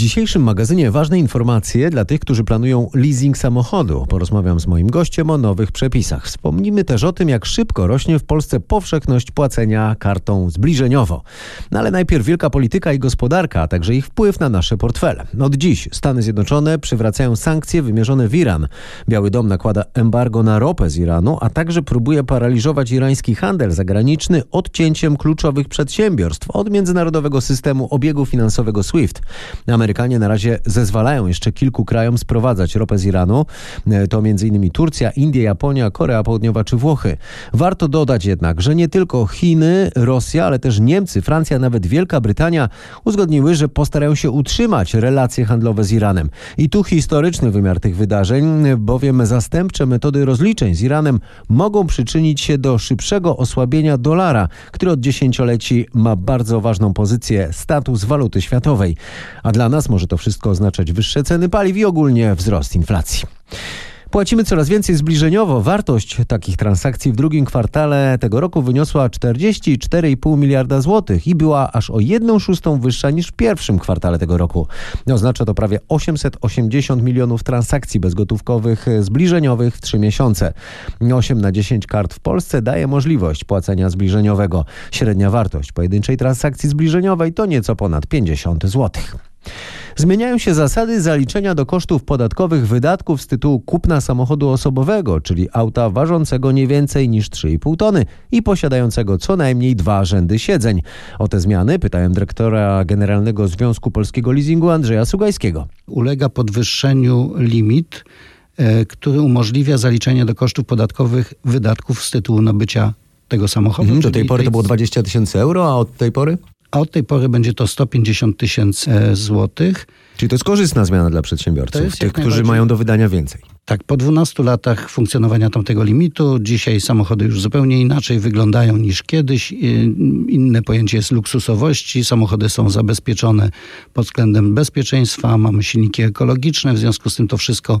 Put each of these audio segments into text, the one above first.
dzisiejszym magazynie ważne informacje dla tych, którzy planują leasing samochodu. Porozmawiam z moim gościem o nowych przepisach. Wspomnimy też o tym, jak szybko rośnie w Polsce powszechność płacenia kartą zbliżeniowo. No ale najpierw wielka polityka i gospodarka, a także ich wpływ na nasze portfele. Od dziś Stany Zjednoczone przywracają sankcje wymierzone w Iran. Biały Dom nakłada embargo na ropę z Iranu, a także próbuje paraliżować irański handel zagraniczny odcięciem kluczowych przedsiębiorstw od międzynarodowego systemu obiegu finansowego SWIFT. Amerykanie na razie zezwalają jeszcze kilku krajom sprowadzać ropę z Iranu. E, to m.in. Turcja, Indie, Japonia, Korea Południowa czy Włochy. Warto dodać jednak, że nie tylko Chiny, Rosja, ale też Niemcy, Francja, nawet Wielka Brytania uzgodniły, że postarają się utrzymać relacje handlowe z Iranem. I tu historyczny wymiar tych wydarzeń, bowiem zastępcze metody rozliczeń z Iranem mogą przyczynić się do szybszego osłabienia dolara, który od dziesięcioleci ma bardzo ważną pozycję, status waluty światowej. A dla nas może to wszystko oznaczać wyższe ceny paliw i ogólnie wzrost inflacji. Płacimy coraz więcej zbliżeniowo. Wartość takich transakcji w drugim kwartale tego roku wyniosła 44,5 miliarda złotych i była aż o 1 szóstą wyższa niż w pierwszym kwartale tego roku. Oznacza to prawie 880 milionów transakcji bezgotówkowych zbliżeniowych w 3 miesiące. 8 na 10 kart w Polsce daje możliwość płacenia zbliżeniowego. Średnia wartość pojedynczej transakcji zbliżeniowej to nieco ponad 50 złotych. Zmieniają się zasady zaliczenia do kosztów podatkowych wydatków z tytułu kupna samochodu osobowego, czyli auta ważącego nie więcej niż 3,5 tony i posiadającego co najmniej dwa rzędy siedzeń. O te zmiany pytałem dyrektora Generalnego Związku Polskiego Leasingu Andrzeja Sugajskiego. Ulega podwyższeniu limit, e, który umożliwia zaliczenie do kosztów podatkowych wydatków z tytułu nabycia tego samochodu. Mhm, do tej pory to było 20 tysięcy euro, a od tej pory? A od tej pory będzie to 150 tysięcy e, złotych. Czyli to jest korzystna zmiana dla przedsiębiorców, tych, którzy mają do wydania więcej. Tak, po 12 latach funkcjonowania tamtego limitu, dzisiaj samochody już zupełnie inaczej wyglądają niż kiedyś. Inne pojęcie jest luksusowości. Samochody są zabezpieczone pod względem bezpieczeństwa, mamy silniki ekologiczne, w związku z tym to wszystko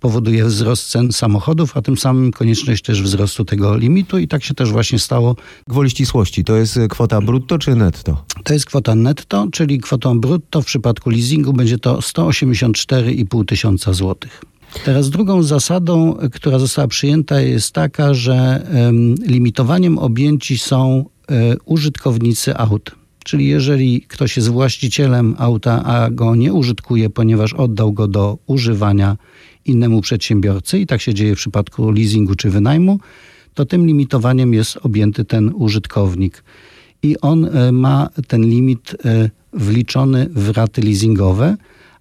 powoduje wzrost cen samochodów, a tym samym konieczność też wzrostu tego limitu i tak się też właśnie stało. Gwoli ścisłości, to jest kwota brutto czy netto? To jest kwota netto, czyli kwotą brutto w przypadku leasingu będzie to 184,5 tysiąca złotych. Teraz drugą zasadą, która została przyjęta jest taka, że limitowaniem objęci są e, użytkownicy aut. Czyli jeżeli ktoś jest właścicielem auta, a go nie użytkuje, ponieważ oddał go do używania innemu przedsiębiorcy, i tak się dzieje w przypadku leasingu czy wynajmu, to tym limitowaniem jest objęty ten użytkownik. I on e, ma ten limit e, wliczony w raty leasingowe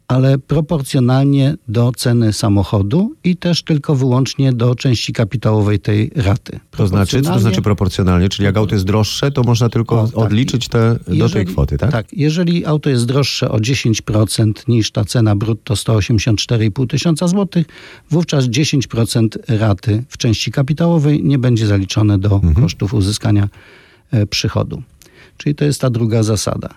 ale proporcjonalnie do ceny samochodu i też tylko wyłącznie do części kapitałowej tej raty. To znaczy, to znaczy proporcjonalnie? Czyli jak auto jest droższe, to można tylko o, tak. odliczyć te, jeżeli, do tej kwoty, tak? Tak. Jeżeli auto jest droższe o 10% niż ta cena brutto 184,5 tysiąca złotych, wówczas 10% raty w części kapitałowej nie będzie zaliczone do mhm. kosztów uzyskania e, przychodu. Czyli to jest ta druga zasada.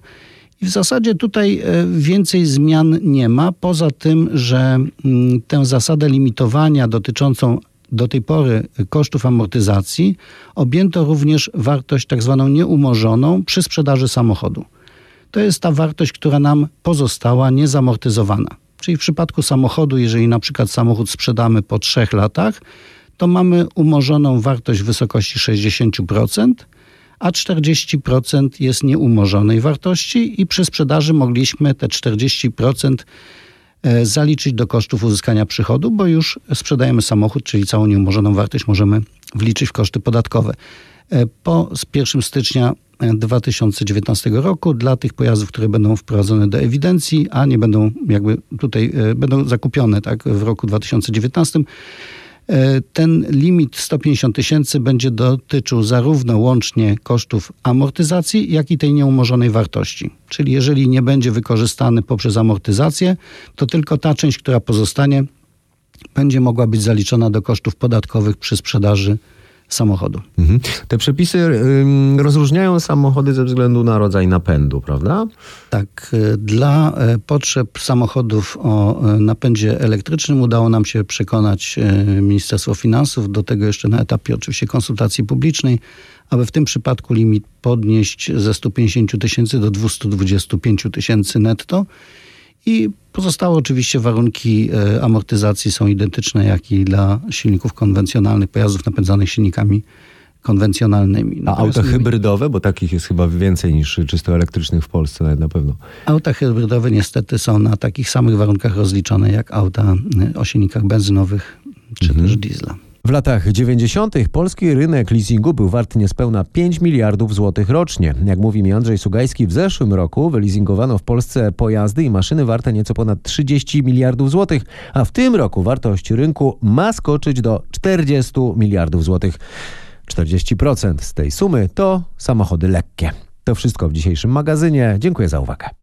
I w zasadzie tutaj e, więcej zmian nie ma, poza tym, że mm, tę zasadę limitowania dotyczącą do tej pory kosztów amortyzacji objęto również wartość tak zwaną nieumorzoną przy sprzedaży samochodu. To jest ta wartość, która nam pozostała niezamortyzowana. Czyli w przypadku samochodu, jeżeli na przykład samochód sprzedamy po trzech latach, to mamy umorzoną wartość w wysokości 60%, a 40% jest nieumorzonej wartości i przy sprzedaży mogliśmy te 40% e, zaliczyć do kosztów uzyskania przychodu, bo już sprzedajemy samochód, czyli całą nieumorzoną wartość możemy wliczyć w koszty podatkowe. E, po 1 stycznia 2019 e, roku dla tych pojazdów, które będą wprowadzone do ewidencji, a nie będą jakby tutaj będą zakupione tak w roku 2019 E, ten limit 150 tysięcy będzie dotyczył zarówno łącznie kosztów amortyzacji, jak i tej nieumorzonej wartości. Czyli jeżeli nie będzie wykorzystany poprzez amortyzację, to tylko ta część, która pozostanie, będzie mogła być zaliczona do kosztów podatkowych przy sprzedaży samochodu. Mhm. Te przepisy rozróżniają samochody ze względu na rodzaj napędu, prawda? Tak. Y, dla y, potrzeb samochodów o y, napędzie elektrycznym udało nam się przekonać Ministerstwo Finansów, do tego jeszcze na etapie oczywiście konsultacji publicznej, aby w tym przypadku limit podnieść ze 150 tysięcy do 225 tysięcy netto i pozostałe oczywiście warunki e, amortyzacji są identyczne jak i dla silników konwencjonalnych, pojazdów napędzanych silnikami konwencjonalnymi. A auta hybrydowe, bo takich jest chyba więcej niż czysto elektrycznych w Polsce nawet na pewno. Auta hybrydowe niestety są na takich samych warunkach rozliczone jak auta e, o silnikach benzynowych czy mhm. też diesla. W latach 90. polski rynek leasingu był wart niespełna 5 miliardów złotych rocznie. Jak mówi mi Andrzej Sugajski, w zeszłym roku wyleasingowano w Polsce pojazdy i maszyny warte nieco ponad 30 miliardów złotych, a w tym roku wartość rynku ma skoczyć do 40 miliardów złotych. 40% z tej sumy to samochody lekkie. To wszystko w dzisiejszym magazynie. Dziękuję za uwagę.